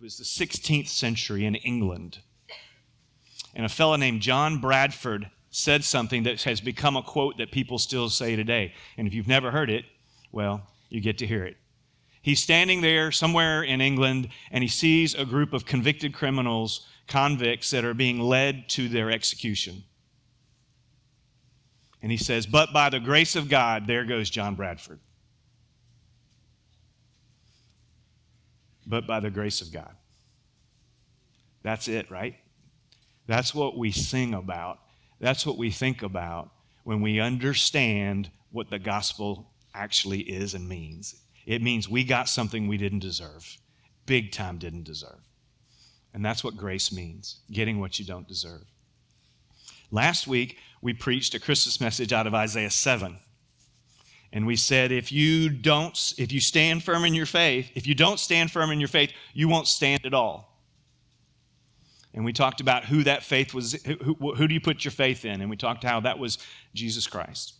It was the 16th century in England. And a fellow named John Bradford said something that has become a quote that people still say today. And if you've never heard it, well, you get to hear it. He's standing there somewhere in England and he sees a group of convicted criminals, convicts, that are being led to their execution. And he says, But by the grace of God, there goes John Bradford. But by the grace of God. That's it, right? That's what we sing about. That's what we think about when we understand what the gospel actually is and means. It means we got something we didn't deserve, big time didn't deserve. And that's what grace means getting what you don't deserve. Last week, we preached a Christmas message out of Isaiah 7. And we said, if you don't, if you stand firm in your faith, if you don't stand firm in your faith, you won't stand at all. And we talked about who that faith was, who, who do you put your faith in? And we talked how that was Jesus Christ.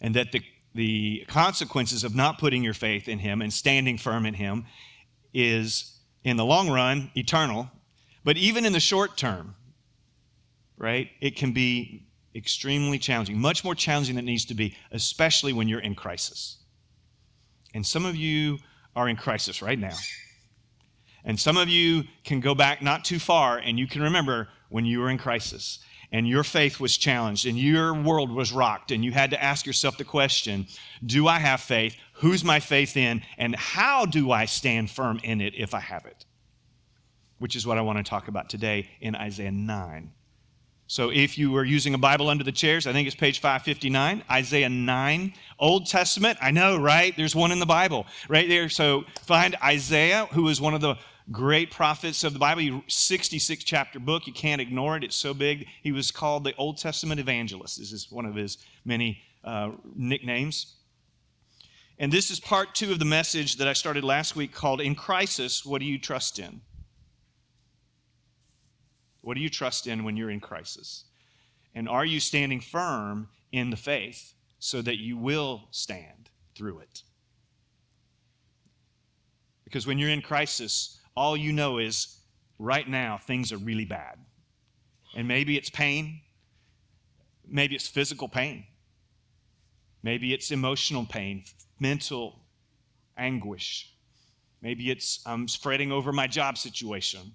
And that the, the consequences of not putting your faith in him and standing firm in him is, in the long run, eternal. But even in the short term, right, it can be extremely challenging, much more challenging than it needs to be, especially when you're in crisis. And some of you are in crisis right now. And some of you can go back not too far and you can remember when you were in crisis and your faith was challenged and your world was rocked and you had to ask yourself the question Do I have faith? Who's my faith in? And how do I stand firm in it if I have it? Which is what I want to talk about today in Isaiah 9. So if you were using a Bible under the chairs, I think it's page 559, Isaiah 9, Old Testament. I know, right? There's one in the Bible right there. So find Isaiah, who is one of the great prophets of the Bible. 66 chapter book. You can't ignore it. It's so big. He was called the Old Testament evangelist. This is one of his many uh, nicknames. And this is part two of the message that I started last week called In Crisis, What Do You Trust In? What do you trust in when you're in crisis? And are you standing firm in the faith so that you will stand through it? Because when you're in crisis, all you know is right now things are really bad. And maybe it's pain, maybe it's physical pain, maybe it's emotional pain, mental anguish. Maybe it's um, I'm fretting over my job situation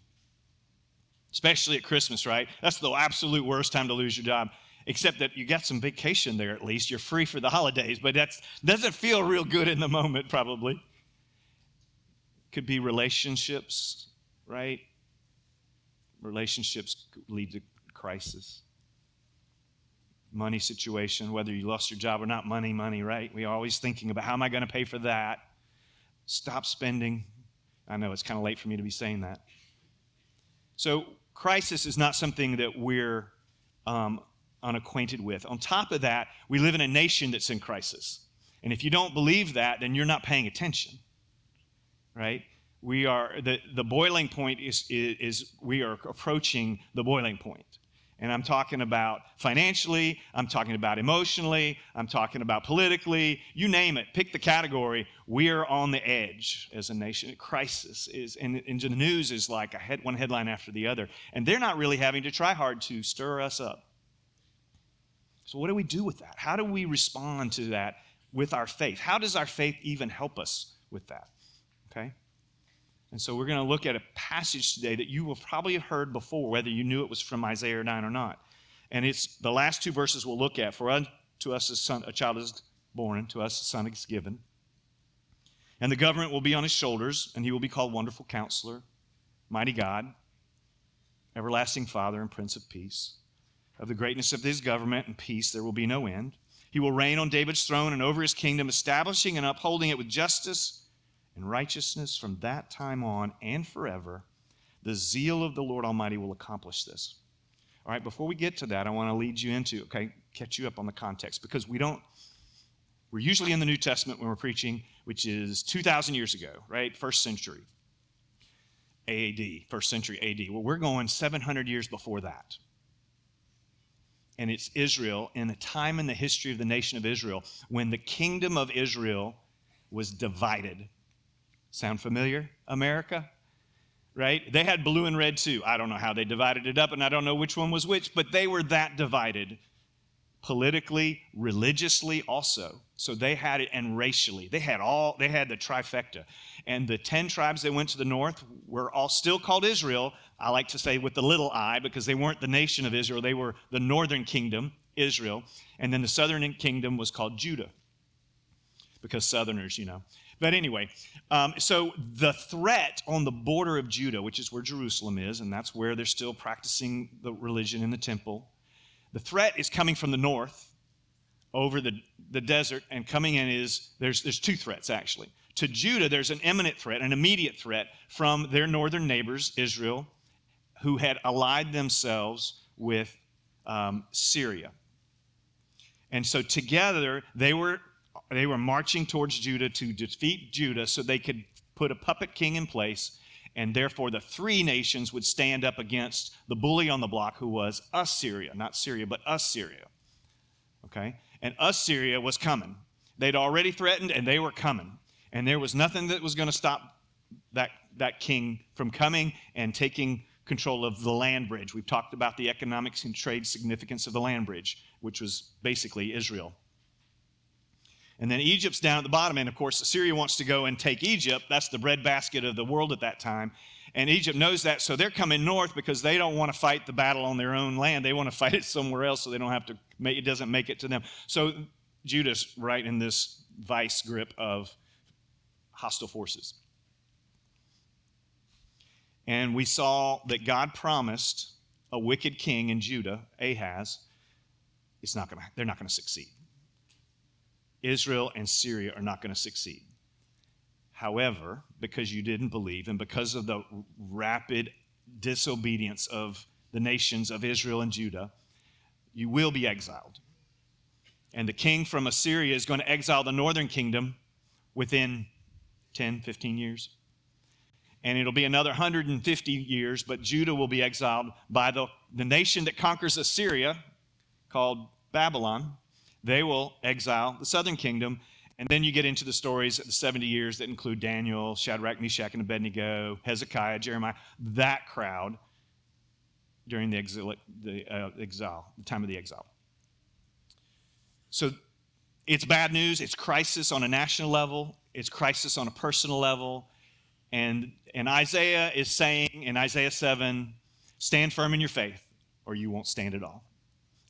especially at Christmas, right? That's the absolute worst time to lose your job. Except that you got some vacation there at least. You're free for the holidays, but that doesn't feel real good in the moment, probably. Could be relationships, right? Relationships lead to crisis. Money situation, whether you lost your job or not, money, money, right? We're always thinking about how am I going to pay for that? Stop spending. I know it's kind of late for me to be saying that. So, crisis is not something that we're um, unacquainted with. On top of that, we live in a nation that's in crisis. And if you don't believe that, then you're not paying attention, right? We are, the, the boiling point is, is, is we are approaching the boiling point. And I'm talking about financially, I'm talking about emotionally, I'm talking about politically, you name it, pick the category. We are on the edge as a nation. A Crisis is, and, and the news is like a head, one headline after the other. And they're not really having to try hard to stir us up. So, what do we do with that? How do we respond to that with our faith? How does our faith even help us with that? Okay? And so we're going to look at a passage today that you will probably have heard before, whether you knew it was from Isaiah 9 or not. And it's the last two verses we'll look at. For unto us a, son, a child is born, and to us a son is given. And the government will be on his shoulders, and he will be called Wonderful Counselor, Mighty God, Everlasting Father, and Prince of Peace. Of the greatness of his government and peace there will be no end. He will reign on David's throne and over his kingdom, establishing and upholding it with justice and righteousness from that time on and forever. The zeal of the Lord Almighty will accomplish this. All right, before we get to that, I want to lead you into, okay, catch you up on the context because we don't, we're usually in the New Testament when we're preaching, which is 2,000 years ago, right? First century AD, first century AD. Well, we're going 700 years before that. And it's Israel in a time in the history of the nation of Israel when the kingdom of Israel was divided Sound familiar, America? right? They had blue and red too. I don't know how they divided it up, and I don't know which one was which, but they were that divided politically, religiously also. So they had it, and racially. They had all, they had the trifecta. And the 10 tribes that went to the north were all still called Israel. I like to say with the little i, because they weren't the nation of Israel, they were the northern kingdom, Israel. And then the southern kingdom was called Judah, because southerners, you know. But anyway, um, so the threat on the border of Judah, which is where Jerusalem is, and that's where they're still practicing the religion in the temple, the threat is coming from the north over the, the desert, and coming in is there's, there's two threats actually. To Judah, there's an imminent threat, an immediate threat from their northern neighbors, Israel, who had allied themselves with um, Syria. And so together, they were, they were marching towards Judah to defeat Judah so they could put a puppet king in place and therefore the three nations would stand up against the bully on the block who was Assyria, not Syria, but Assyria. Okay? And Assyria was coming. They'd already threatened and they were coming. And there was nothing that was going to stop that, that king from coming and taking control of the land bridge. We've talked about the economics and trade significance of the land bridge, which was basically Israel. And then Egypt's down at the bottom. And of course, Assyria wants to go and take Egypt. That's the breadbasket of the world at that time. And Egypt knows that, so they're coming north because they don't want to fight the battle on their own land. They want to fight it somewhere else so they don't have to make it doesn't make it to them. So Judah's right in this vice grip of hostile forces. And we saw that God promised a wicked king in Judah, Ahaz, it's not gonna, they're not going to succeed. Israel and Syria are not going to succeed. However, because you didn't believe and because of the rapid disobedience of the nations of Israel and Judah, you will be exiled. And the king from Assyria is going to exile the northern kingdom within 10, 15 years. And it'll be another 150 years, but Judah will be exiled by the, the nation that conquers Assyria, called Babylon they will exile the southern kingdom. And then you get into the stories of the 70 years that include Daniel, Shadrach, Meshach, and Abednego, Hezekiah, Jeremiah, that crowd during the, the uh, exile, the time of the exile. So it's bad news. It's crisis on a national level. It's crisis on a personal level. And, and Isaiah is saying in Isaiah 7, stand firm in your faith or you won't stand at all.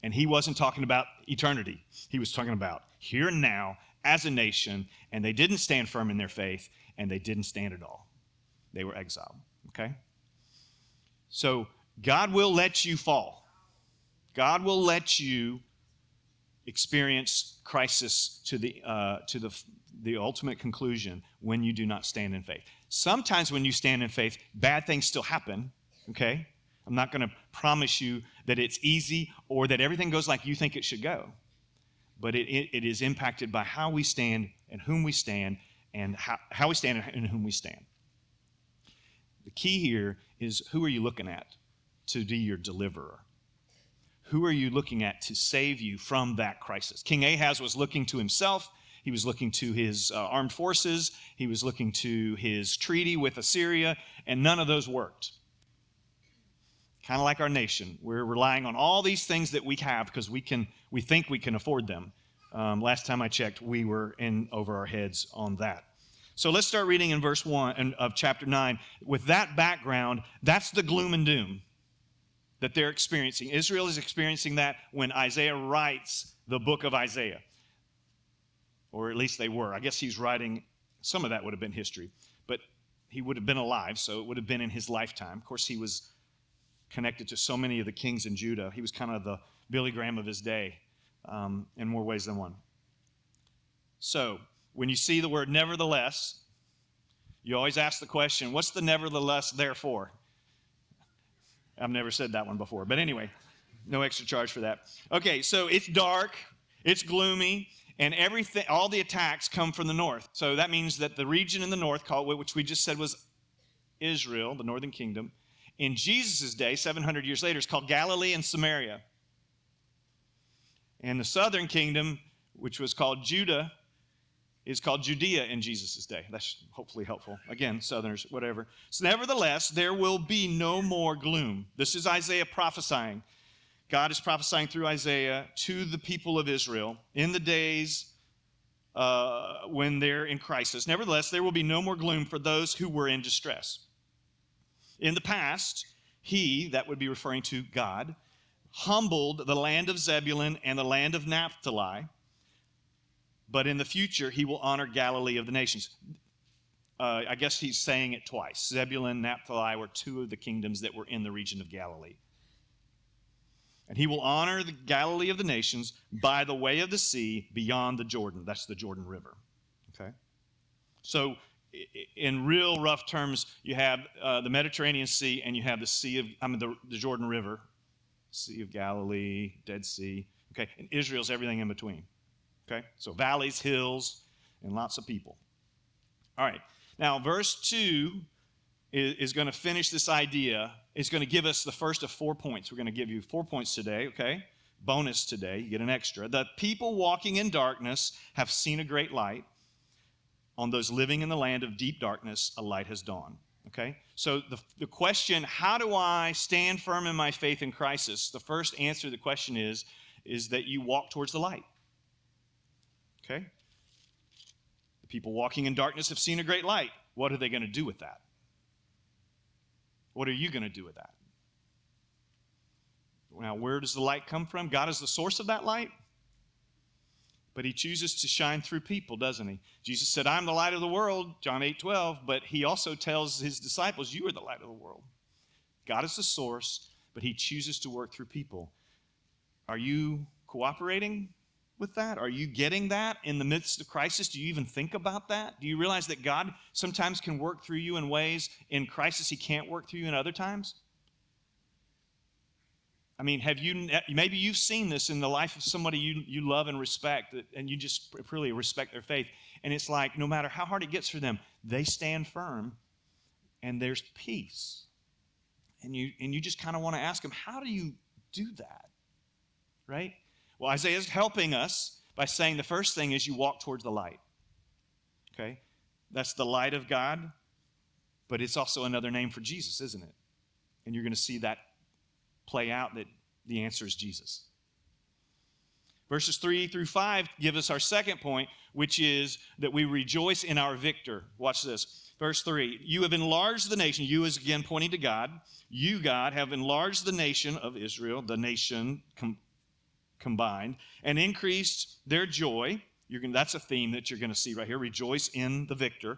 And he wasn't talking about eternity, he was talking about here and now as a nation, and they didn't stand firm in their faith, and they didn't stand at all. They were exiled. Okay? So God will let you fall. God will let you experience crisis to the uh, to the the ultimate conclusion when you do not stand in faith. Sometimes when you stand in faith, bad things still happen. Okay, I'm not going to promise you that it's easy or that everything goes like you think it should go. But it, it, it is impacted by how we stand and whom we stand and how, how we stand and whom we stand. The key here is who are you looking at to be your deliverer? Who are you looking at to save you from that crisis? King Ahaz was looking to himself. He was looking to his uh, armed forces. He was looking to his treaty with Assyria, and none of those worked kind of like our nation. We're relying on all these things that we have because we can, we think we can afford them. Um, last time I checked, we were in over our heads on that. So let's start reading in verse 1 of chapter 9. With that background, that's the gloom and doom that they're experiencing. Israel is experiencing that when Isaiah writes the book of Isaiah. Or at least they were. I guess he's writing, some of that would have been history, but he would have been alive, so it would have been in his lifetime. Of course, he was connected to so many of the kings in Judah. He was kind of the Billy Graham of his day um, in more ways than one. So, when you see the word nevertheless, you always ask the question, what's the nevertheless there for? I've never said that one before, but anyway, no extra charge for that. Okay, so it's dark, it's gloomy, and everything all the attacks come from the north. So that means that the region in the north called which we just said was Israel, the northern kingdom, in Jesus' day, 700 years later, is called Galilee and Samaria. And the southern kingdom, which was called Judah, is called Judea in Jesus' day. That's hopefully helpful. Again, Southerners, whatever. So, nevertheless, there will be no more gloom. This is Isaiah prophesying. God is prophesying through Isaiah to the people of Israel in the days uh, when they're in crisis. Nevertheless, there will be no more gloom for those who were in distress. In the past, he, that would be referring to God, humbled the land of Zebulun and the land of Naphtali, but in the future, he will honor Galilee of the nations. Uh, I guess he's saying it twice. Zebulun and Naphtali were two of the kingdoms that were in the region of Galilee. And he will honor the Galilee of the nations by the way of the sea beyond the Jordan. That's the Jordan River. Okay? So, in real rough terms, you have uh, the Mediterranean Sea and you have the Sea of, I mean, the, the Jordan River, Sea of Galilee, Dead Sea. Okay? And Israel's everything in between. Okay? So, valleys, hills, and lots of people. All right. Now, verse 2 is, is going to finish this idea is going to give us the first of four points. We're going to give you four points today, okay? Bonus today, you get an extra. The people walking in darkness have seen a great light. On those living in the land of deep darkness, a light has dawned. Okay? So the, the question, how do I stand firm in my faith in crisis? The first answer to the question is, is that you walk towards the light. Okay? The people walking in darkness have seen a great light. What are they going to do with that? What are you going to do with that? Now, where does the light come from? God is the source of that light. But he chooses to shine through people, doesn't he? Jesus said, I'm the light of the world, John 8 12, but he also tells his disciples, You are the light of the world. God is the source, but he chooses to work through people. Are you cooperating with that? Are you getting that in the midst of crisis? Do you even think about that? Do you realize that God sometimes can work through you in ways in crisis he can't work through you in other times? I mean, have you eh, maybe you've seen this in the life of somebody you, you love and respect, and you just really respect their faith. And it's like no matter how hard it gets for them, they stand firm and there's peace. And you and you just kind of want to ask them, how do you do that? Right? Well, Isaiah is helping us by saying the first thing is you walk towards the light. Okay? That's the light of God, but it's also another name for Jesus, isn't it? And you're going to see that play out that the answer is Jesus. Verses 3 through 5 give us our second point, which is that we rejoice in our victor. Watch this. Verse 3 You have enlarged the nation. You is again pointing to God. You, God, have enlarged the nation of Israel, the nation com- combined and increased their joy. Gonna, that's a theme that you're going to see right here. Rejoice in the victor.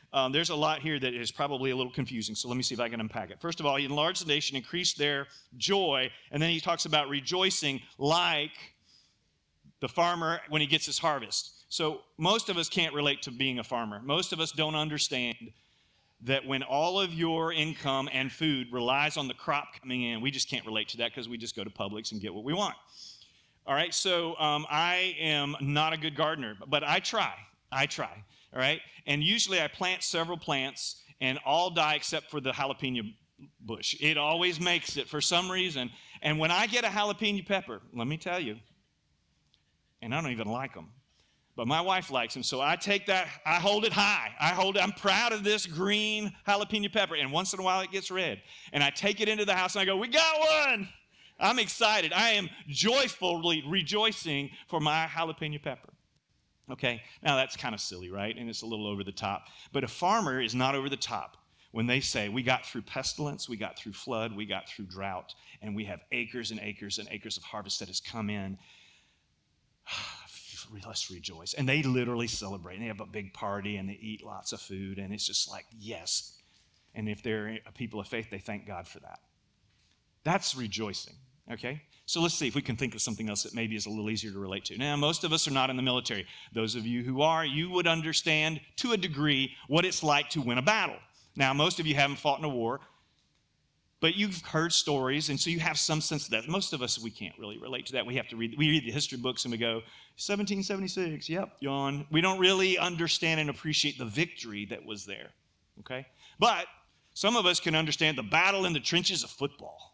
um, there's a lot here that is probably a little confusing, so let me see if I can unpack it. First of all, he enlarged the nation, increased their joy, and then he talks about rejoicing like the farmer when he gets his harvest. So most of us can't relate to being a farmer. Most of us don't understand that when all of your income and food relies on the crop coming in, we just can't relate to that because we just go to Publix and get what we want. All right, so um, I am not a good gardener, but I try. I try all right? And usually I plant several plants and all die except for the jalapeno bush. It always makes it for some reason. And when I get a jalapeno pepper, let me tell you, and I don't even like them, but my wife likes them. So I take that, I hold it high. I hold it, I'm proud of this green jalapeno pepper. And once in a while it gets red. And I take it into the house and I go, We got one. I'm excited. I am joyfully rejoicing for my jalapeno pepper. Okay, now that's kind of silly, right? And it's a little over the top. But a farmer is not over the top when they say, We got through pestilence, we got through flood, we got through drought, and we have acres and acres and acres of harvest that has come in. Let's rejoice. And they literally celebrate. And they have a big party and they eat lots of food. And it's just like, yes. And if they're a people of faith, they thank God for that. That's rejoicing, okay? So let's see if we can think of something else that maybe is a little easier to relate to. Now, most of us are not in the military. Those of you who are, you would understand to a degree what it's like to win a battle. Now, most of you haven't fought in a war, but you've heard stories, and so you have some sense of that. Most of us, we can't really relate to that. We have to read, we read the history books and we go, 1776, yep, yawn. We don't really understand and appreciate the victory that was there, okay? But some of us can understand the battle in the trenches of football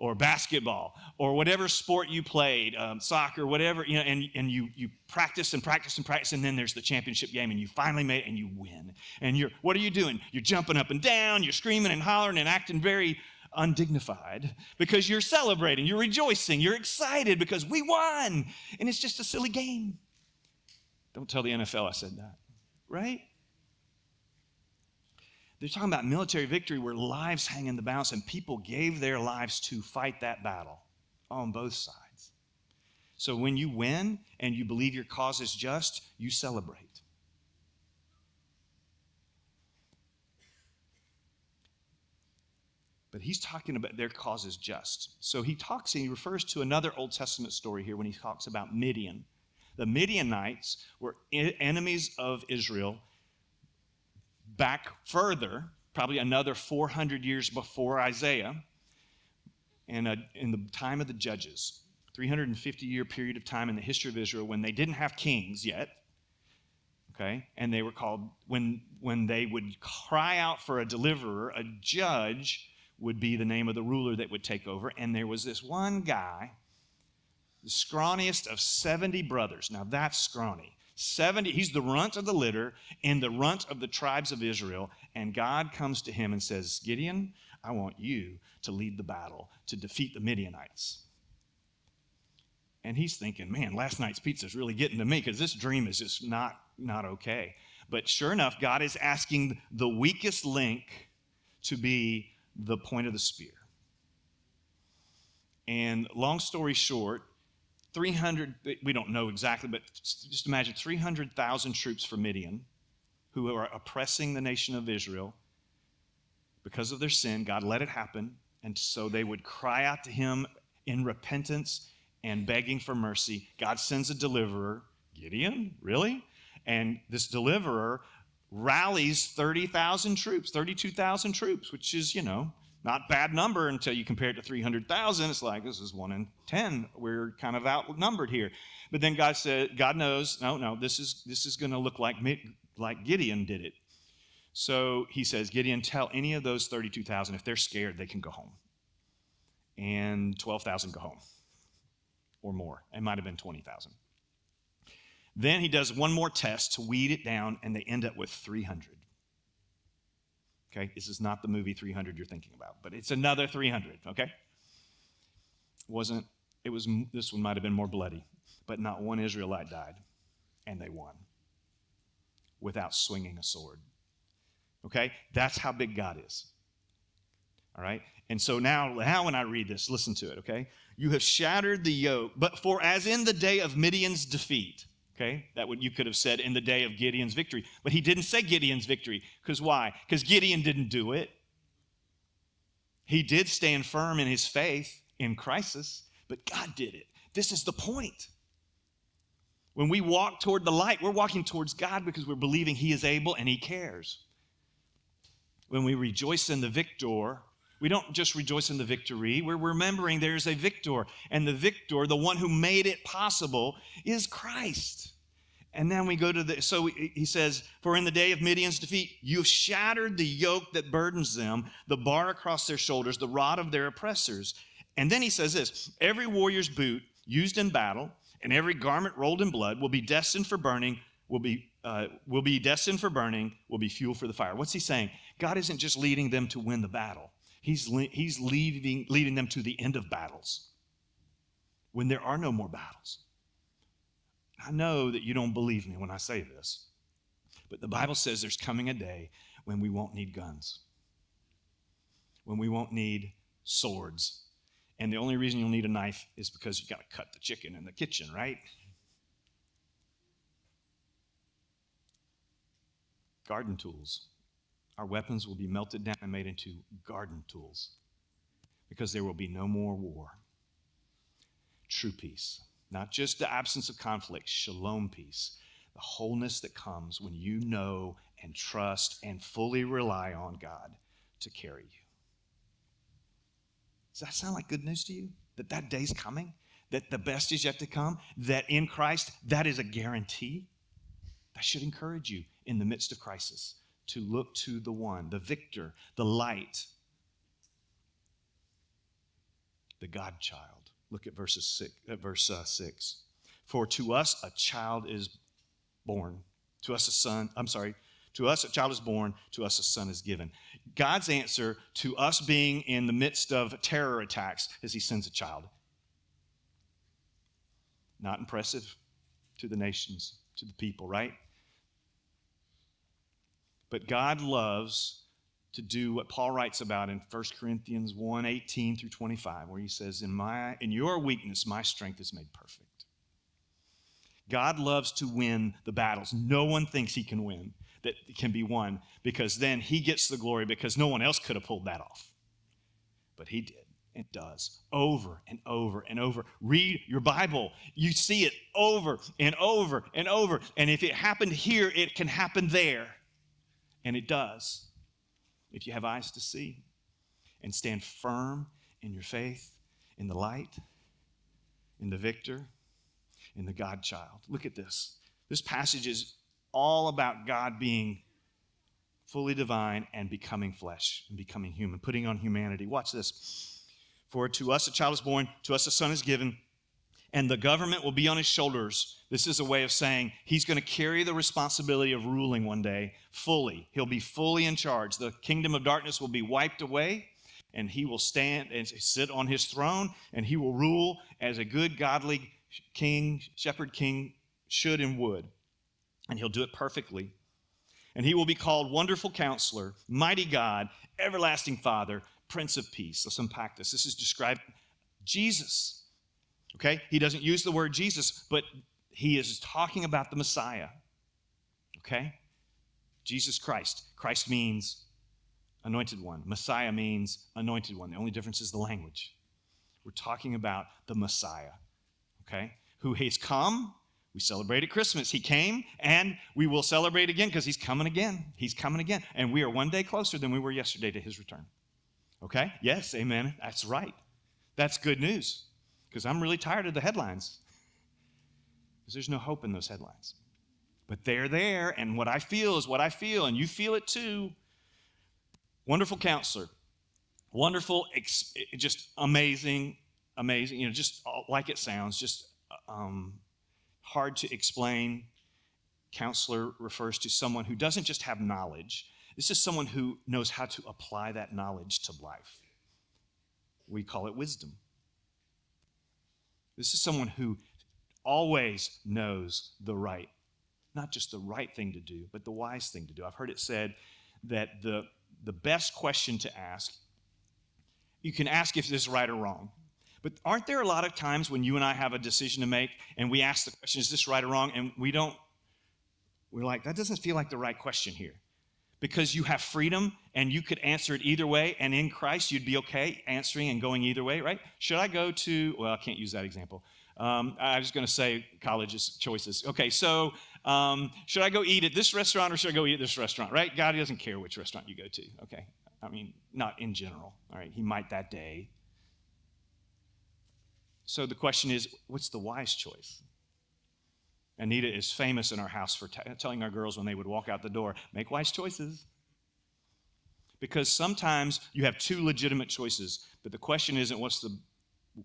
or basketball or whatever sport you played, um, soccer, whatever, you know, and, and you, you practice and practice and practice, and then there's the championship game, and you finally made it and you win. And you're, what are you doing? You're jumping up and down, you're screaming and hollering and acting very undignified because you're celebrating, you're rejoicing, you're excited because we won. And it's just a silly game. Don't tell the NFL I said that, right? They're talking about military victory where lives hang in the balance and people gave their lives to fight that battle on both sides. So when you win and you believe your cause is just, you celebrate. But he's talking about their cause is just. So he talks and he refers to another Old Testament story here when he talks about Midian. The Midianites were enemies of Israel back further, probably another 400 years before Isaiah, and in the time of the judges, 350 year period of time in the history of Israel when they didn't have kings yet. Okay, and they were called when when they would cry out for a deliverer, a judge would be the name of the ruler that would take over. And there was this one guy, the scrawniest of 70 brothers. Now that's scrawny. 70, he's the runt of the litter and the runt of the tribes of Israel. And God comes to him and says, Gideon, I want you to lead the battle to defeat the Midianites. And he's thinking, man, last night's pizza is really getting to me because this dream is just not, not okay. But sure enough, God is asking the weakest link to be the point of the spear. And long story short, 300, we don't know exactly, but just imagine 300,000 troops from Midian who are oppressing the nation of Israel because of their sin. God let it happen. And so they would cry out to him in repentance and begging for mercy. God sends a deliverer, Gideon, really? And this deliverer rallies 30,000 troops, 32,000 troops, which is, you know, not bad number until you compare it to 300,000. It's like this is one in 10. We're kind of outnumbered here. But then God said, God knows, no, no, this is this is going to look like like Gideon did it. So he says, Gideon, tell any of those 32,000 if they're scared, they can go home. And 12,000 go home or more. It might have been 20,000. Then he does one more test to weed it down, and they end up with 300. Okay, this is not the movie 300 you're thinking about, but it's another 300. Okay, wasn't it was this one might have been more bloody, but not one Israelite died, and they won without swinging a sword. Okay, that's how big God is. All right, and so now, now when I read this, listen to it. Okay, you have shattered the yoke, but for as in the day of Midian's defeat Okay, that what you could have said in the day of Gideon's victory. But he didn't say Gideon's victory. Because why? Because Gideon didn't do it. He did stand firm in his faith in crisis, but God did it. This is the point. When we walk toward the light, we're walking towards God because we're believing He is able and He cares. When we rejoice in the victor, we don't just rejoice in the victory, we're remembering there's a victor. And the victor, the one who made it possible, is Christ. And then we go to the, so he says, For in the day of Midian's defeat, you've shattered the yoke that burdens them, the bar across their shoulders, the rod of their oppressors. And then he says this every warrior's boot used in battle and every garment rolled in blood will be destined for burning, will be, uh, will be destined for burning, will be fuel for the fire. What's he saying? God isn't just leading them to win the battle, He's, he's leading, leading them to the end of battles when there are no more battles. I know that you don't believe me when I say this, but the Bible says there's coming a day when we won't need guns, when we won't need swords. And the only reason you'll need a knife is because you've got to cut the chicken in the kitchen, right? Garden tools. Our weapons will be melted down and made into garden tools because there will be no more war. True peace, not just the absence of conflict, shalom peace, the wholeness that comes when you know and trust and fully rely on God to carry you. Does that sound like good news to you? That that day's coming? That the best is yet to come? That in Christ, that is a guarantee? That should encourage you in the midst of crisis to look to the one, the victor, the light, the God child. Look at verses six, at verse uh, six. For to us a child is born, to us a son. I'm sorry. To us a child is born, to us a son is given. God's answer to us being in the midst of terror attacks is He sends a child. Not impressive to the nations, to the people, right? But God loves to do what Paul writes about in 1 Corinthians 1 18 through 25, where he says, In, my, in your weakness, my strength is made perfect. God loves to win the battles. No one thinks he can win, that can be won, because then he gets the glory because no one else could have pulled that off. But he did and does over and over and over. Read your Bible. You see it over and over and over. And if it happened here, it can happen there. And it does if you have eyes to see and stand firm in your faith, in the light, in the victor, in the God child. Look at this. This passage is all about God being fully divine and becoming flesh and becoming human, putting on humanity. Watch this. For to us a child is born, to us a son is given and the government will be on his shoulders. This is a way of saying he's going to carry the responsibility of ruling one day fully. He'll be fully in charge. The kingdom of darkness will be wiped away, and he will stand and sit on his throne, and he will rule as a good, godly king, shepherd king should and would. And he'll do it perfectly. And he will be called Wonderful Counselor, Mighty God, Everlasting Father, Prince of Peace. Let's unpack this. This is described Jesus. Okay? He doesn't use the word Jesus, but he is talking about the Messiah. Okay? Jesus Christ. Christ means anointed one. Messiah means anointed one. The only difference is the language. We're talking about the Messiah. Okay? Who has come. We celebrate at Christmas. He came, and we will celebrate again because he's coming again. He's coming again. And we are one day closer than we were yesterday to his return. Okay? Yes, amen. That's right. That's good news because I'm really tired of the headlines. Because there's no hope in those headlines. But they're there, and what I feel is what I feel, and you feel it too. Wonderful counselor, wonderful, just amazing, amazing, you know, just like it sounds, just um, hard to explain. Counselor refers to someone who doesn't just have knowledge, this is someone who knows how to apply that knowledge to life. We call it wisdom. This is someone who always knows the right, not just the right thing to do, but the wise thing to do. I've heard it said that the, the best question to ask, you can ask if this is right or wrong. But aren't there a lot of times when you and I have a decision to make and we ask the question, is this right or wrong? And we don't, we're like, that doesn't feel like the right question here. Because you have freedom and you could answer it either way, and in Christ you'd be okay answering and going either way, right? Should I go to, well, I can't use that example. Um, I was going to say college's choices. Okay, so um, should I go eat at this restaurant or should I go eat at this restaurant, right? God doesn't care which restaurant you go to, okay? I mean, not in general, all right? He might that day. So the question is, what's the wise choice? Anita is famous in our house for t- telling our girls when they would walk out the door, make wise choices because sometimes you have two legitimate choices, but the question isn't what's the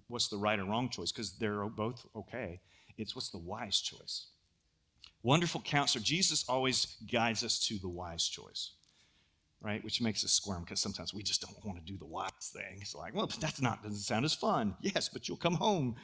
what's the right or wrong choice because they're both okay. It's what's the wise choice. Wonderful counselor. Jesus always guides us to the wise choice, right? Which makes us squirm because sometimes we just don't want to do the wise thing. It's like, well, that's not doesn't sound as fun. Yes, but you'll come home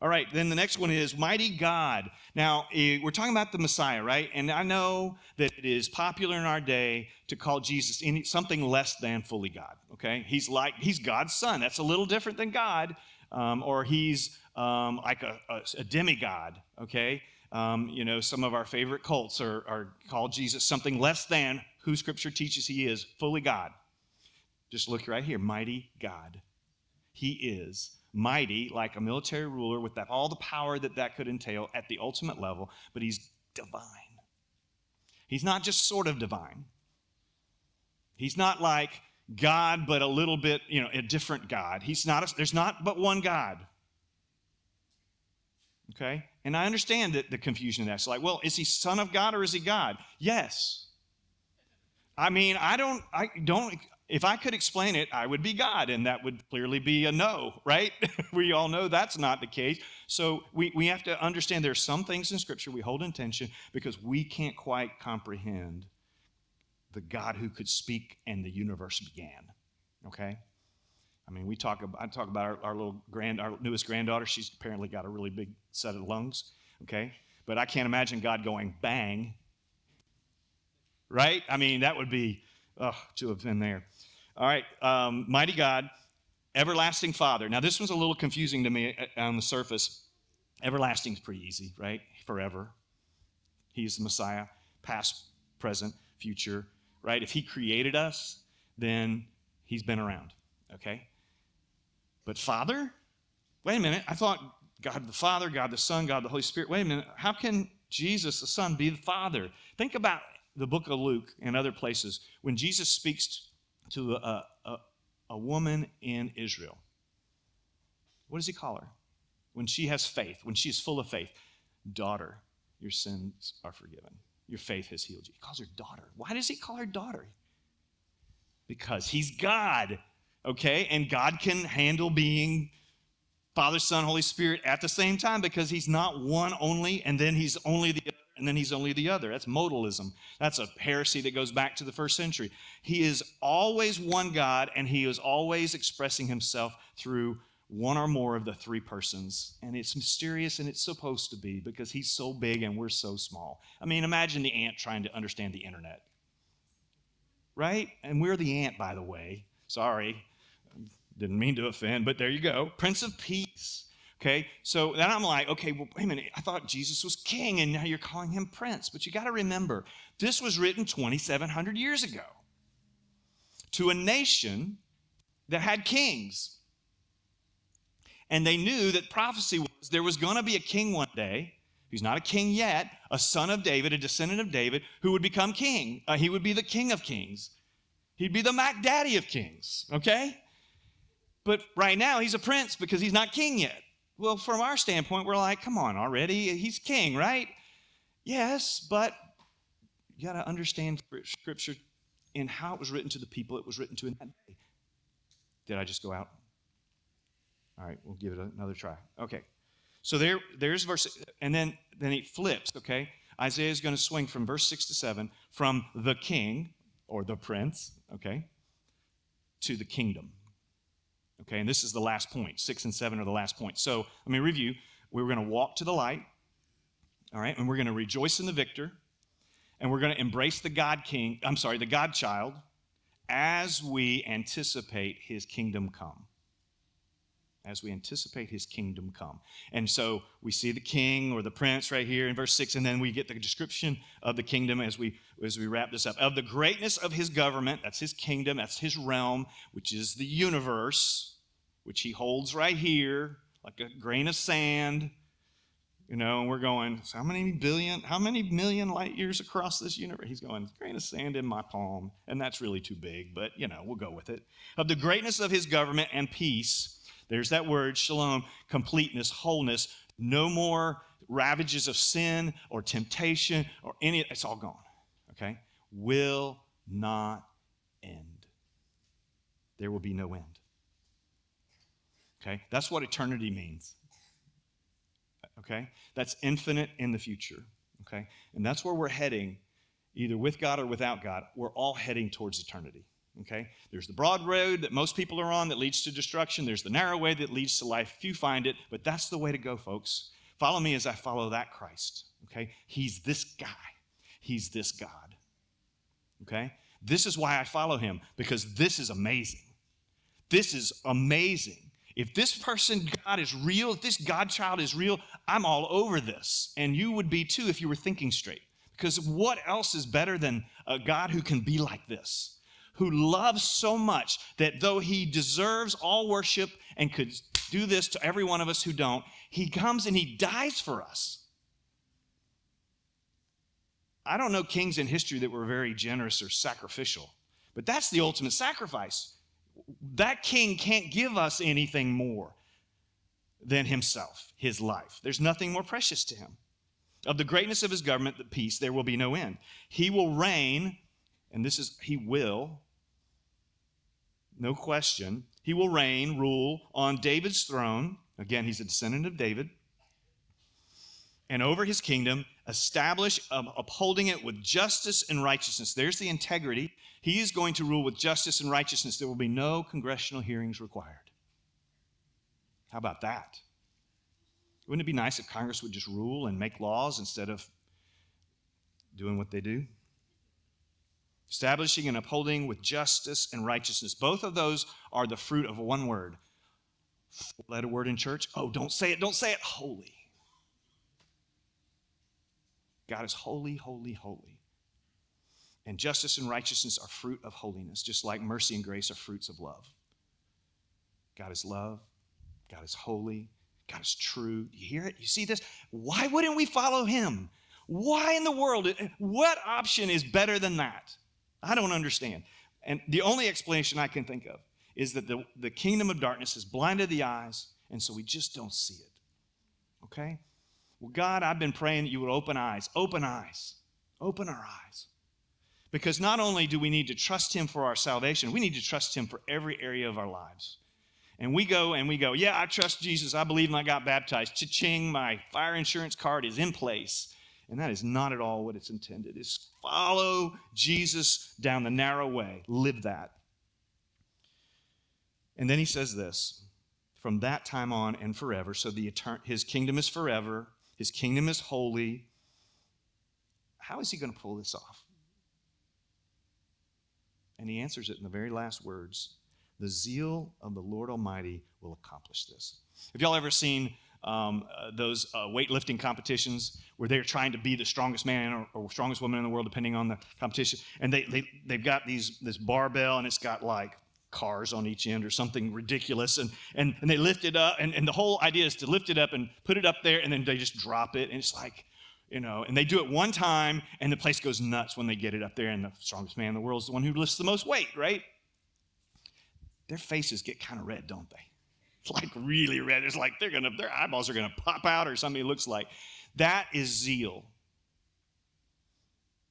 all right, then the next one is Mighty God. Now, eh, we're talking about the Messiah, right? And I know that it is popular in our day to call Jesus something less than fully God, okay? He's like, he's God's son. That's a little different than God. Um, or he's um, like a, a, a, demigod, okay? Um, you know, some of our favorite cults are, are called Jesus something less than who Scripture teaches he is, fully God. Just look right here, mighty God. He is mighty, like a military ruler, with that, all the power that that could entail at the ultimate level, but he's divine. He's not just sort of divine. He's not like, God, but a little bit, you know, a different God. He's not, a, there's not but one God. Okay? And I understand that the confusion of that. It's like, well, is he son of God or is he God? Yes. I mean, I don't, I don't, if I could explain it, I would be God, and that would clearly be a no, right? we all know that's not the case. So we, we have to understand there are some things in Scripture we hold in tension because we can't quite comprehend the God who could speak and the universe began. Okay? I mean, we talk about I talk about our, our little grand our newest granddaughter. She's apparently got a really big set of lungs. Okay? But I can't imagine God going bang. Right? I mean, that would be oh, to have been there. All right, um, mighty God, everlasting Father. Now, this one's a little confusing to me uh, on the surface. Everlasting is pretty easy, right? Forever. He's the Messiah, past, present, future right? If he created us, then he's been around, okay? But Father? Wait a minute. I thought God the Father, God the Son, God the Holy Spirit. Wait a minute. How can Jesus the Son be the Father? Think about the book of Luke and other places when Jesus speaks to a, a, a woman in Israel. What does he call her? When she has faith, when she is full of faith, daughter, your sins are forgiven. Your faith has healed you. He calls her daughter. Why does he call her daughter? Because he's God, okay? And God can handle being Father, Son, Holy Spirit at the same time because he's not one only and then he's only the other and then he's only the other. That's modalism. That's a heresy that goes back to the first century. He is always one God and he is always expressing himself through one or more of the three persons. And it's mysterious and it's supposed to be because he's so big and we're so small. I mean, imagine the ant trying to understand the internet. Right? And we're the ant, by the way. Sorry. Didn't mean to offend, but there you go. Prince of Peace. Okay, so then I'm like, okay, well, wait a minute. I thought Jesus was king, and now you're calling him prince. But you got to remember, this was written 2,700 years ago to a nation that had kings. And they knew that prophecy was there was going to be a king one day, who's not a king yet, a son of David, a descendant of David, who would become king. Uh, he would be the king of kings. He'd be the Mac Daddy of kings, okay? But right now, he's a prince because he's not king yet. Well, from our standpoint, we're like, come on already. He's king, right? Yes, but you got to understand scripture in how it was written to the people it was written to in that day. Did I just go out? All right, we'll give it another try. Okay. So there, there's verse, and then then he flips, okay? Isaiah is going to swing from verse 6 to 7 from the king or the prince, okay, to the kingdom. Okay, and this is the last point. 6 and 7 are the last point. So let me review. We are going to walk to the light, all right, and we're going to rejoice in the victor, and we're going to embrace the God king, I'm sorry, the God child, as we anticipate his kingdom come as we anticipate his kingdom come. And so we see the king or the prince right here in verse 6 and then we get the description of the kingdom as we as we wrap this up. Of the greatness of his government, that's his kingdom, that's his realm, which is the universe, which he holds right here like a grain of sand. You know, and we're going, how many billion, how many million light years across this universe? He's going, grain of sand in my palm. And that's really too big, but you know, we'll go with it. Of the greatness of his government and peace there's that word, shalom, completeness, wholeness. No more ravages of sin or temptation or any, it's all gone. Okay? Will not end. There will be no end. Okay? That's what eternity means. Okay? That's infinite in the future. Okay? And that's where we're heading, either with God or without God. We're all heading towards eternity. Okay? There's the broad road that most people are on that leads to destruction. There's the narrow way that leads to life. Few find it, but that's the way to go, folks. Follow me as I follow that Christ. Okay? He's this guy. He's this God. Okay? This is why I follow him, because this is amazing. This is amazing. If this person, God, is real, if this God child is real, I'm all over this. And you would be too if you were thinking straight. Because what else is better than a God who can be like this? Who loves so much that though he deserves all worship and could do this to every one of us who don't, he comes and he dies for us. I don't know kings in history that were very generous or sacrificial, But that's the ultimate sacrifice. That king can't give us anything more than himself, his life. There's nothing more precious to him. Of the greatness of his government, the peace, there will be no end. He will reign, and this is, he will, no question. He will reign, rule on David's throne. Again, he's a descendant of David. And over his kingdom, establish, um, upholding it with justice and righteousness. There's the integrity. He is going to rule with justice and righteousness. There will be no congressional hearings required. How about that? Wouldn't it be nice if Congress would just rule and make laws instead of doing what they do? Establishing and upholding with justice and righteousness. Both of those are the fruit of one word. Letter word in church. Oh, don't say it, don't say it. Holy. God is holy, holy, holy. And justice and righteousness are fruit of holiness, just like mercy and grace are fruits of love. God is love. God is holy. God is true. You hear it? You see this? Why wouldn't we follow him? Why in the world? What option is better than that? I don't understand. And the only explanation I can think of is that the, the kingdom of darkness has blinded the eyes, and so we just don't see it. Okay? Well, God, I've been praying that you would open eyes, open eyes, open our eyes. Because not only do we need to trust Him for our salvation, we need to trust Him for every area of our lives. And we go and we go, yeah, I trust Jesus. I believe and I got baptized. Cha-ching, my fire insurance card is in place. And that is not at all what it's intended. Is follow Jesus down the narrow way. Live that. And then he says this from that time on and forever. So the etern- his kingdom is forever, his kingdom is holy. How is he going to pull this off? And he answers it in the very last words The zeal of the Lord Almighty will accomplish this. Have y'all ever seen um, uh, those uh, weightlifting competitions where they're trying to be the strongest man or, or, strongest woman in the world, depending on the competition. And they, they, they've got these, this barbell and it's got like cars on each end or something ridiculous. And, and, and they lift it up. And, and the whole idea is to lift it up and put it up there and then they just drop it. And it's like, you know, and they do it one time and the place goes nuts when they get it up there. And the strongest man in the world is the one who lifts the most weight, right? Their faces get kind of red, don't they? like really red. It's like they're gonna, their eyeballs are gonna pop out or something it looks like. That is zeal.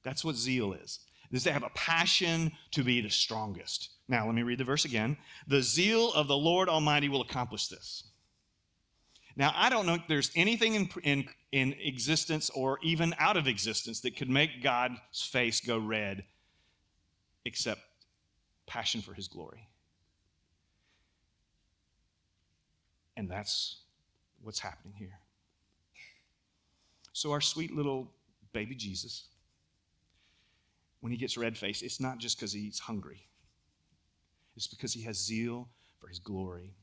That's what zeal is. Is they have a passion to be the strongest. Now let me read the verse again. The zeal of the Lord Almighty will accomplish this. Now I don't know if there's anything in, in, in existence or even out of existence that could make God's face go red except passion for his glory. And that's what's happening here. So, our sweet little baby Jesus, when he gets red faced, it's not just because he's hungry, it's because he has zeal for his glory.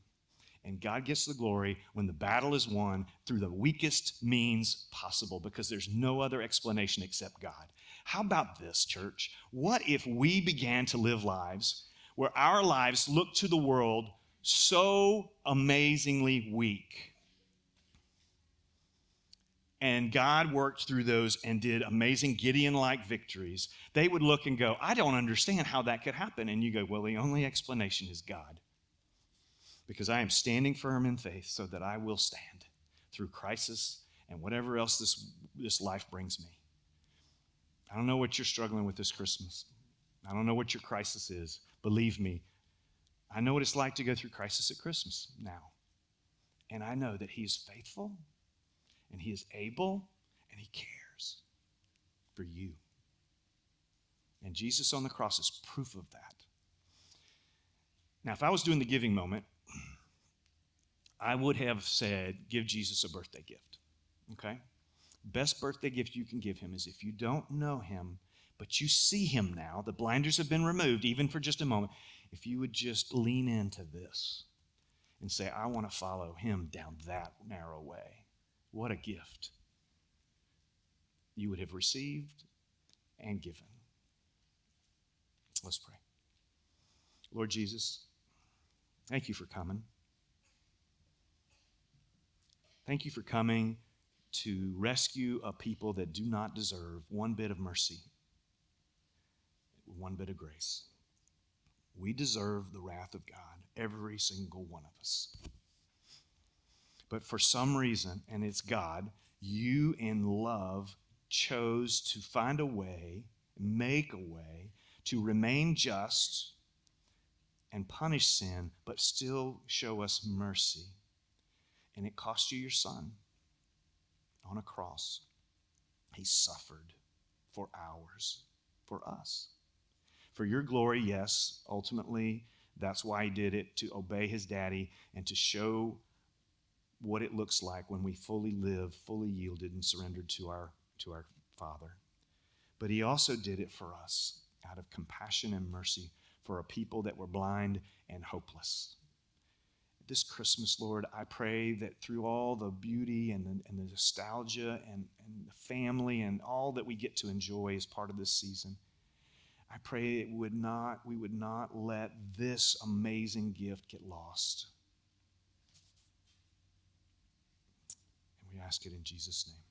And God gets the glory when the battle is won through the weakest means possible because there's no other explanation except God. How about this, church? What if we began to live lives where our lives look to the world so amazingly weak. And God worked through those and did amazing Gideon like victories. They would look and go, I don't understand how that could happen. And you go, Well, the only explanation is God. Because I am standing firm in faith so that I will stand through crisis and whatever else this, this life brings me. I don't know what you're struggling with this Christmas. I don't know what your crisis is. Believe me, I know what it's like to go through crisis at Christmas now. And I know that He is faithful and He is able and He cares for you. And Jesus on the cross is proof of that. Now, if I was doing the giving moment, I would have said, give Jesus a birthday gift. Okay? Best birthday gift you can give him is if you don't know him, but you see him now, the blinders have been removed, even for just a moment if you would just lean into this and say, I want to follow him down that narrow way, what a gift you would have received and given. Let's pray. Lord Jesus, thank you for coming. Thank you for coming to rescue a people that do not deserve one bit of mercy, one bit of grace. We deserve the wrath of God, every single one of us. But for some reason, and it's God, you in love chose to find a way, make a way to remain just and punish sin, but still show us mercy. And it cost you your son on a cross. He suffered for ours, for us. For your glory, yes, ultimately, that's why he did it to obey his daddy and to show what it looks like when we fully live, fully yielded and surrendered to our, to our Father. But he also did it for us out of compassion and mercy for a people that were blind and hopeless. This Christmas, Lord, I pray that through all the beauty and the, and the nostalgia and, and the family and all that we get to enjoy as part of this season, I pray it would not, we would not let this amazing gift get lost. And we ask it in Jesus' name.